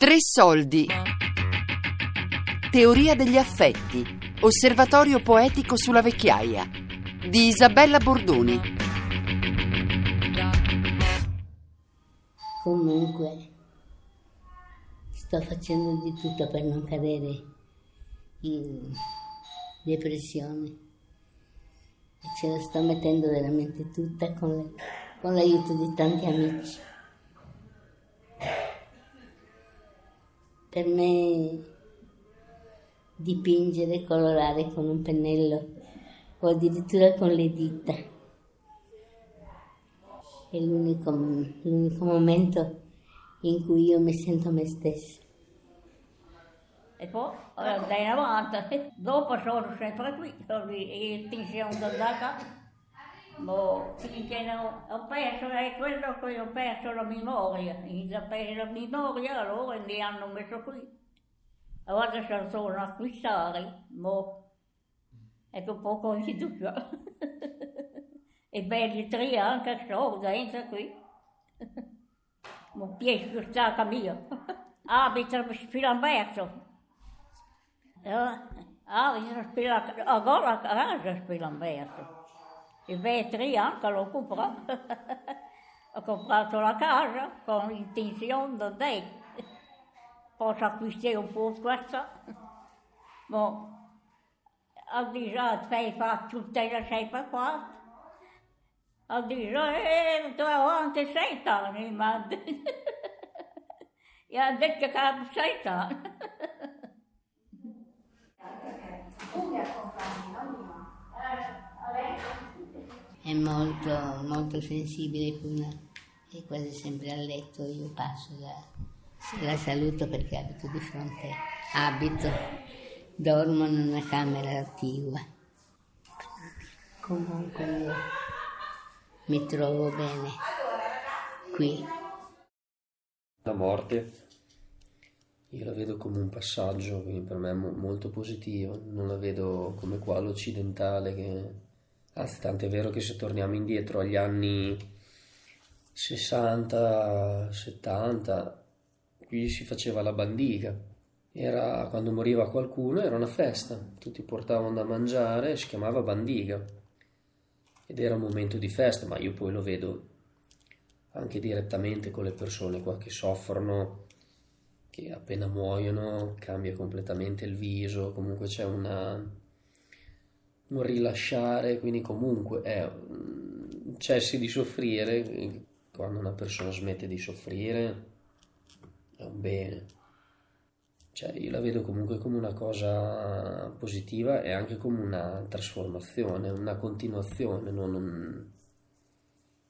Tre soldi. Teoria degli affetti. Osservatorio poetico sulla vecchiaia. Di Isabella Bordoni. Comunque, sto facendo di tutto per non cadere in depressione. Ce la sto mettendo veramente tutta con, con l'aiuto di tanti amici. Per me dipingere colorare con un pennello o addirittura con le dita è l'unico, l'unico momento in cui io mi sento me stessa. E poi eh, in avanti, dopo sono sempre qui, sono in tensione dall'acqua. Ma finché no, ho perso, è quello che ho perso la memoria. Ho perso la memoria, allora mi hanno messo qui. Adesso sono a acquistare, ma è un po' così tutto. e belli tre anche sono dentro qui. Ma piace che sta a mia. Abita a Spilamberto. Ah, io spila, agora a casa Spilamberto. E beh, tre anche l'ho comprato. ho comprato la casa con l'intenzione di dare. Posso acquistare un po' questa. Ma ho già sei fatto tutte le sempre qua. Ho detto, eh, tu avanti sei anni, ma... e ha detto che ha sei anni. È molto, molto sensibile è quasi sempre a letto, io passo la, la saluto perché abito di fronte, abito, dormo in una camera attigua. Comunque mi trovo bene qui. La morte io la vedo come un passaggio, quindi per me è mo- molto positivo, non la vedo come qua l'occidentale che... Anzi, tanto è vero che se torniamo indietro agli anni 60, 70, qui si faceva la bandiga. Era, quando moriva qualcuno era una festa, tutti portavano da mangiare, si chiamava bandiga. Ed era un momento di festa, ma io poi lo vedo anche direttamente con le persone qua che soffrono, che appena muoiono cambia completamente il viso, comunque c'è una, rilasciare, quindi comunque è un cessi di soffrire, quando una persona smette di soffrire è un bene. Cioè, io la vedo comunque come una cosa positiva e anche come una trasformazione, una continuazione, non, un-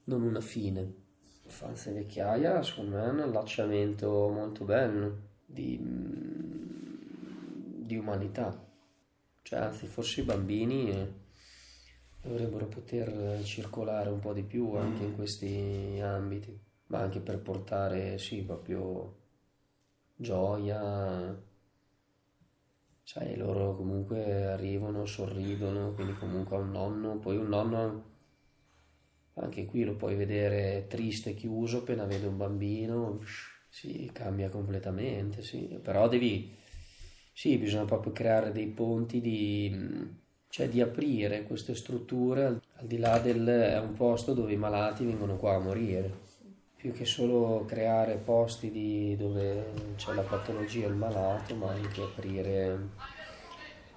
non una fine. Infanzia e vecchiaia, secondo me, è un allacciamento molto bello di, di umanità. Cioè, anzi, forse i bambini eh, dovrebbero poter circolare un po' di più anche in questi ambiti, ma anche per portare, sì, proprio gioia. Sai, loro comunque arrivano, sorridono, quindi comunque a un nonno, poi un nonno anche qui lo puoi vedere triste, chiuso, appena vede un bambino, si cambia completamente, sì. Però devi, sì, bisogna proprio creare dei ponti di, cioè di aprire queste strutture al, al di là del, è un posto dove i malati vengono qua a morire. Più che solo creare posti di- dove c'è la patologia e il malato, ma anche aprire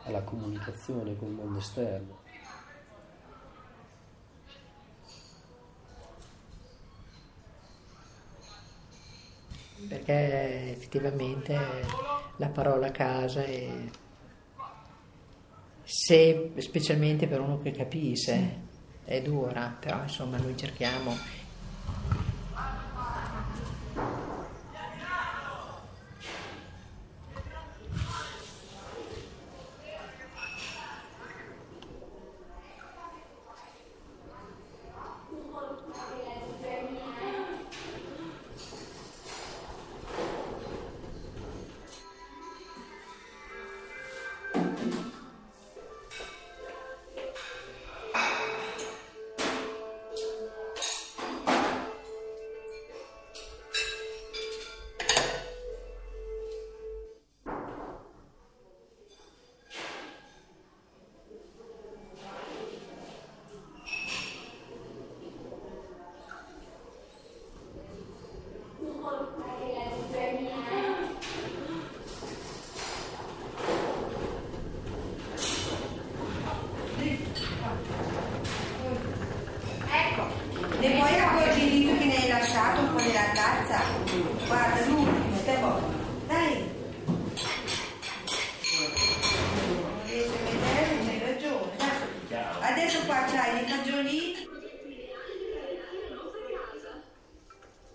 alla comunicazione con il mondo esterno. perché effettivamente la parola casa è se specialmente per uno che capisce è dura però insomma noi cerchiamo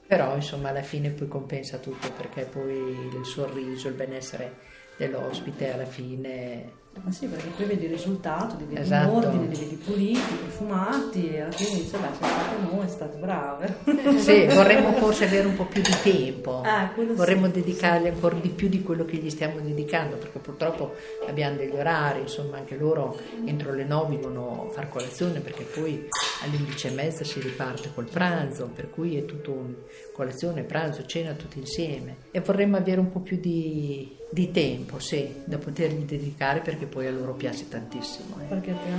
Però insomma alla fine poi compensa tutto perché poi il sorriso, il benessere dell'ospite alla fine Ma sì, perché poi vedi il risultato, li vedi Esatto. in ordine, li vedi puliti, profumati e alla fine dici, beh, siamo state noi, state brave. Sì, vorremmo forse avere un po' più di tempo, Eh, quello sì. vorremmo dedicargli ancora di più di quello che gli stiamo dedicando, perché purtroppo abbiamo degli orari, insomma anche loro entro le 9 devono far colazione perché poi alle 11 e mezza si riparte col pranzo, per cui è tutto un colazione, pranzo, cena tutti insieme e vorremmo avere un po' più di, di tempo, sì, da potergli dedicare perché poi a loro piace tantissimo. eh.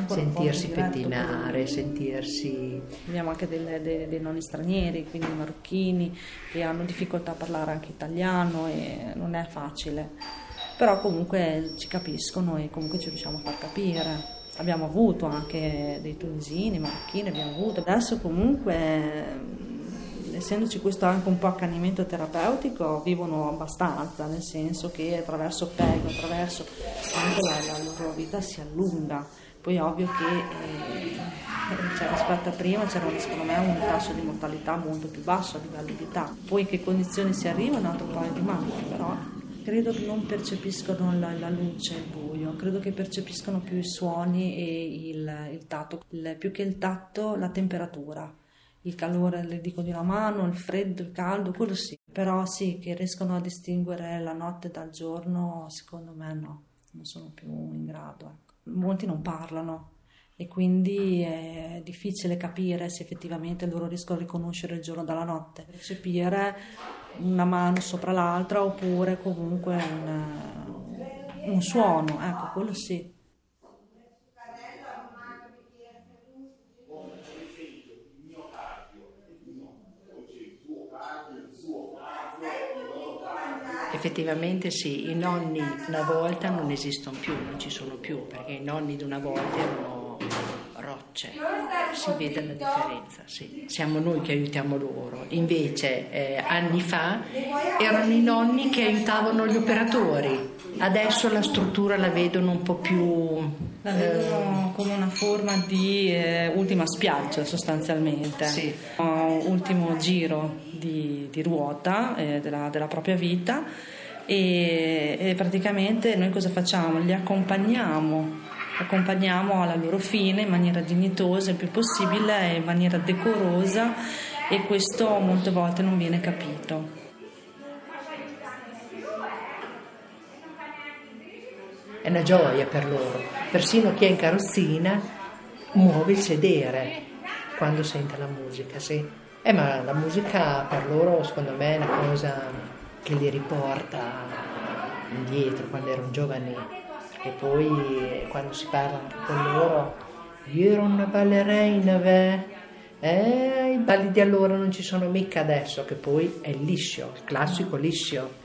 Sentirsi pettinare, sentirsi Abbiamo anche delle- dei, dei nonni stranieri, quindi marocchini, che hanno difficoltà a parlare anche italiano e non è facile. Però comunque ci capiscono e comunque ci riusciamo a far capire. Abbiamo avuto anche dei tunisini, marocchini, abbiamo avuto. Adesso comunque, essendoci questo anche un po' accanimento terapeutico, vivono abbastanza, nel senso che attraverso PEG, attraverso anche la, la loro vita si allunga. Poi è ovvio che eh, cioè, rispetto a prima c'era secondo me un tasso di mortalità molto più basso a livello di età. Poi in che condizioni si arriva è un altro paio di maniche, però credo che non percepiscono la, la luce e il buio, credo che percepiscono più i suoni e il, il tatto, Il- più che il tatto la temperatura. Il calore, le dico di una mano, il freddo, il caldo, quello sì. Però sì, che riescono a distinguere la notte dal giorno, secondo me no, non sono più in grado. ecco. Molti non parlano e quindi è difficile capire se effettivamente loro riescono a riconoscere il giorno dalla notte, percepire una mano sopra l'altra oppure comunque un, un suono, ecco, quello sì. Effettivamente sì, i nonni una volta non esistono più, non ci sono più, perché i nonni di una volta erano rocce, si vede la differenza, sì. Siamo noi che aiutiamo loro, invece eh, anni fa erano i nonni che aiutavano gli operatori, adesso la struttura la vedono un po' più... La vedono come una forma di eh, ultima spiaggia sostanzialmente, Sì. Ultimo giro di, di ruota eh, della, della propria vita e, e praticamente noi cosa facciamo? Li accompagniamo, accompagniamo alla loro fine in maniera dignitosa il più possibile in maniera decorosa e questo molte volte non viene capito. È una gioia per loro. Persino chi è in carrozzina muove il sedere quando sente la musica, sì. Eh, ma la musica per loro, secondo me, è una cosa che li riporta indietro, quando erano giovani. Perché poi, quando si parla con loro, io ero una ballerina, ve? Eh, i balli di allora non ci sono mica adesso, che poi è liscio, il classico liscio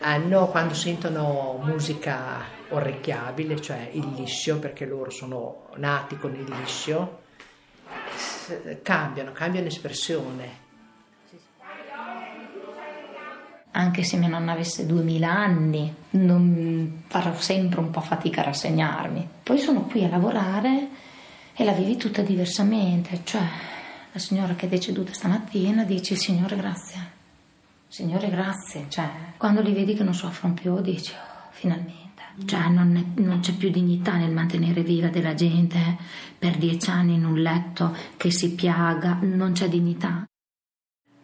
hanno quando sentono musica orecchiabile, cioè il liscio, perché loro sono nati con il liscio, cambiano, cambiano espressione. Anche se mia nonna avesse 2000 anni, non farò sempre un po' fatica a rassegnarmi. Poi sono qui a lavorare e la vivi tutta diversamente. Cioè, la signora che è deceduta stamattina dice Signore grazie. Signore grazie. Cioè, quando li vedi che non soffrono più dici "Oh, finalmente. Cioè, non, è- non c'è più dignità nel mantenere viva della gente per dieci anni in un letto che si piaga, non c'è dignità.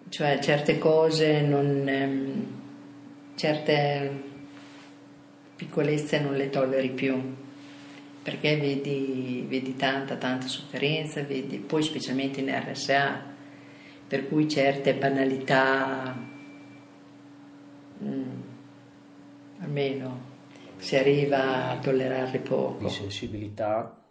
Cioè certe cose non... ehm, certe piccolezze non le tolleri più, perché vedi, vedi tanta, tanta sofferenza, vedi, poi specialmente in RSA, per cui certe banalità, mm, almeno si arriva a tollerarle poco. di sensibilità,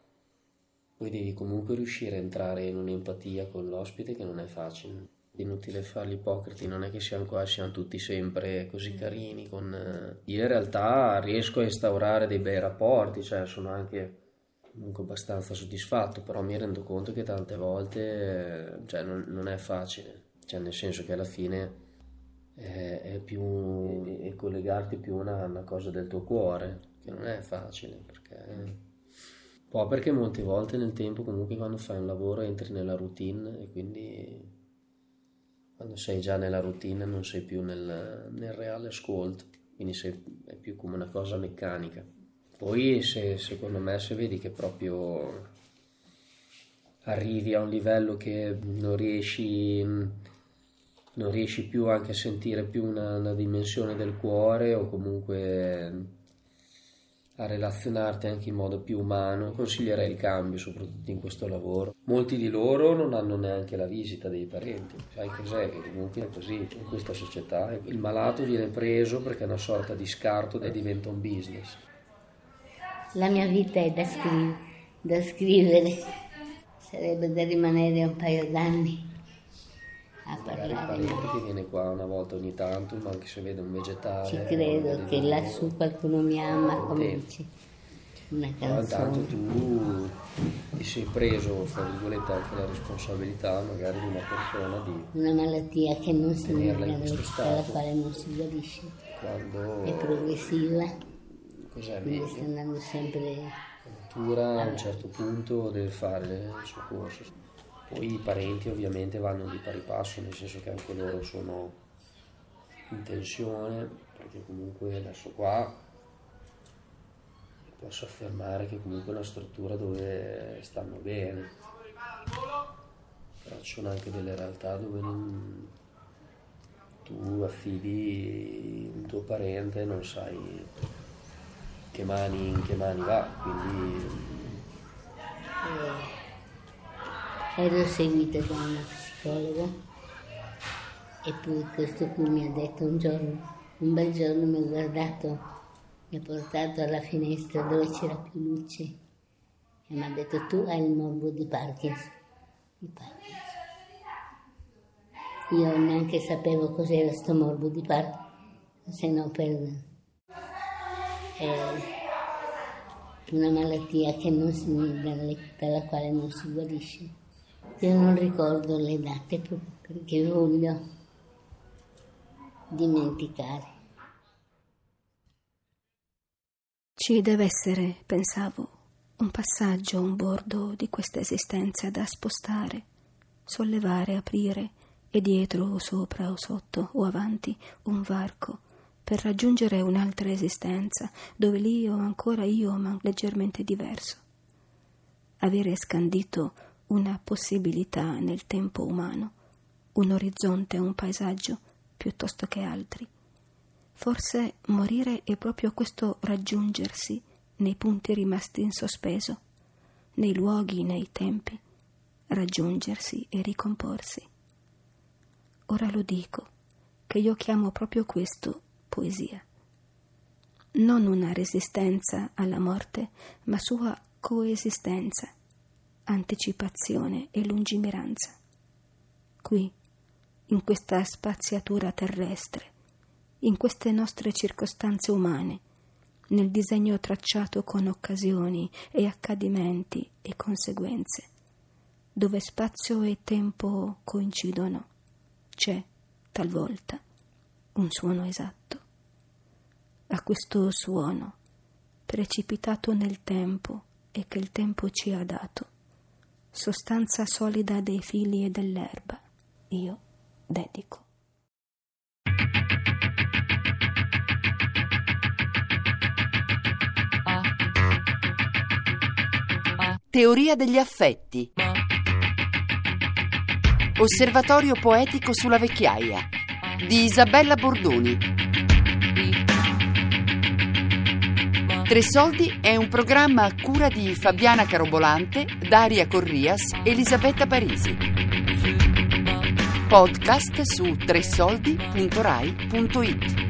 poi devi comunque riuscire a entrare in un'empatia con l'ospite che non è facile. Inutile fare gli ipocriti, non è che siamo qua, siamo tutti sempre così carini. Con... eh, Io in realtà riesco a instaurare dei bei rapporti, cioè sono anche comunque abbastanza soddisfatto, però mi rendo conto che tante volte cioè, non, non, è facile, cioè, nel senso che alla fine è, è più è collegarti più a una, una, cosa del tuo cuore, che non è facile, perché, un po' perché molte volte nel tempo comunque quando fai un lavoro entri nella routine e quindi quando sei già nella routine non sei più nel, nel reale ascolto, quindi sei, è più come una cosa meccanica. Poi se, secondo me se vedi che proprio arrivi a un livello che non riesci, non riesci più anche a sentire più una, una dimensione del cuore o comunque a relazionarti anche in modo più umano, consiglierei il cambio soprattutto in questo lavoro. Molti di loro non hanno neanche la visita dei parenti, sai cos'è? Che comunque è così in questa società. Il malato viene preso perché è una sorta di scarto e diventa un business. La mia vita è da, scri- da scrivere, sarebbe da rimanere un paio d'anni a parlare. Il parente che viene qua una volta ogni tanto, ma anche se vede un vegetale. Ci credo che lassù qualcuno mi ama, come dici una canzone. Intanto tu ti sei preso, fra virgolette, anche la responsabilità magari di una persona di... Una malattia che non si nega, alla quale non si guarisce. Quando... È progressiva. Cos'è quindi sta andando sempre... La natura a un certo punto deve fare il suo corso. Poi i parenti ovviamente vanno di pari passo, nel senso che anche loro sono in tensione, perché comunque adesso qua posso affermare che comunque è una struttura dove stanno bene, però ci sono anche delle realtà dove non, tu affidi un tuo parente e non sai che mani, in che mani va, quindi... Eh, ero seguita da una psicologa e poi questo qui mi ha detto un giorno, un bel giorno mi ha guardato mi ha portato alla finestra dove c'era più luce e mi ha detto tu hai il morbo di Parkinson. Di Parkinson. Io neanche sapevo cos'era questo morbo di Parkinson, se no per eh, una malattia si, dalle, dalla quale non si guarisce. Io non ricordo le date perché voglio dimenticare. Ci deve essere, pensavo, un passaggio, un bordo di questa esistenza da spostare, sollevare, aprire, e dietro o sopra o sotto o avanti un varco per raggiungere un'altra esistenza dove l'io ancora io ma leggermente diverso. Avere scandito una possibilità nel tempo umano, un orizzonte, un paesaggio piuttosto che altri Forse morire è proprio questo raggiungersi nei punti rimasti in sospeso, nei luoghi, nei tempi, raggiungersi e ricomporsi. Ora lo dico, che io chiamo proprio questo poesia. Non una resistenza alla morte, ma sua coesistenza, anticipazione e lungimiranza. Qui, in questa spaziatura terrestre, in queste nostre circostanze umane, nel disegno tracciato con occasioni e accadimenti e conseguenze, dove spazio e tempo coincidono, c'è talvolta un suono esatto. A questo suono, precipitato nel tempo e che il tempo ci ha dato, sostanza solida dei fili e dell'erba, io dedico. Teoria degli affetti. Osservatorio poetico sulla vecchiaia di Isabella Bordoni. Tre soldi è un programma a cura di Fabiana Carobolante, Daria Corrias, Elisabetta Parisi. Podcast su tresoldi.rai.it.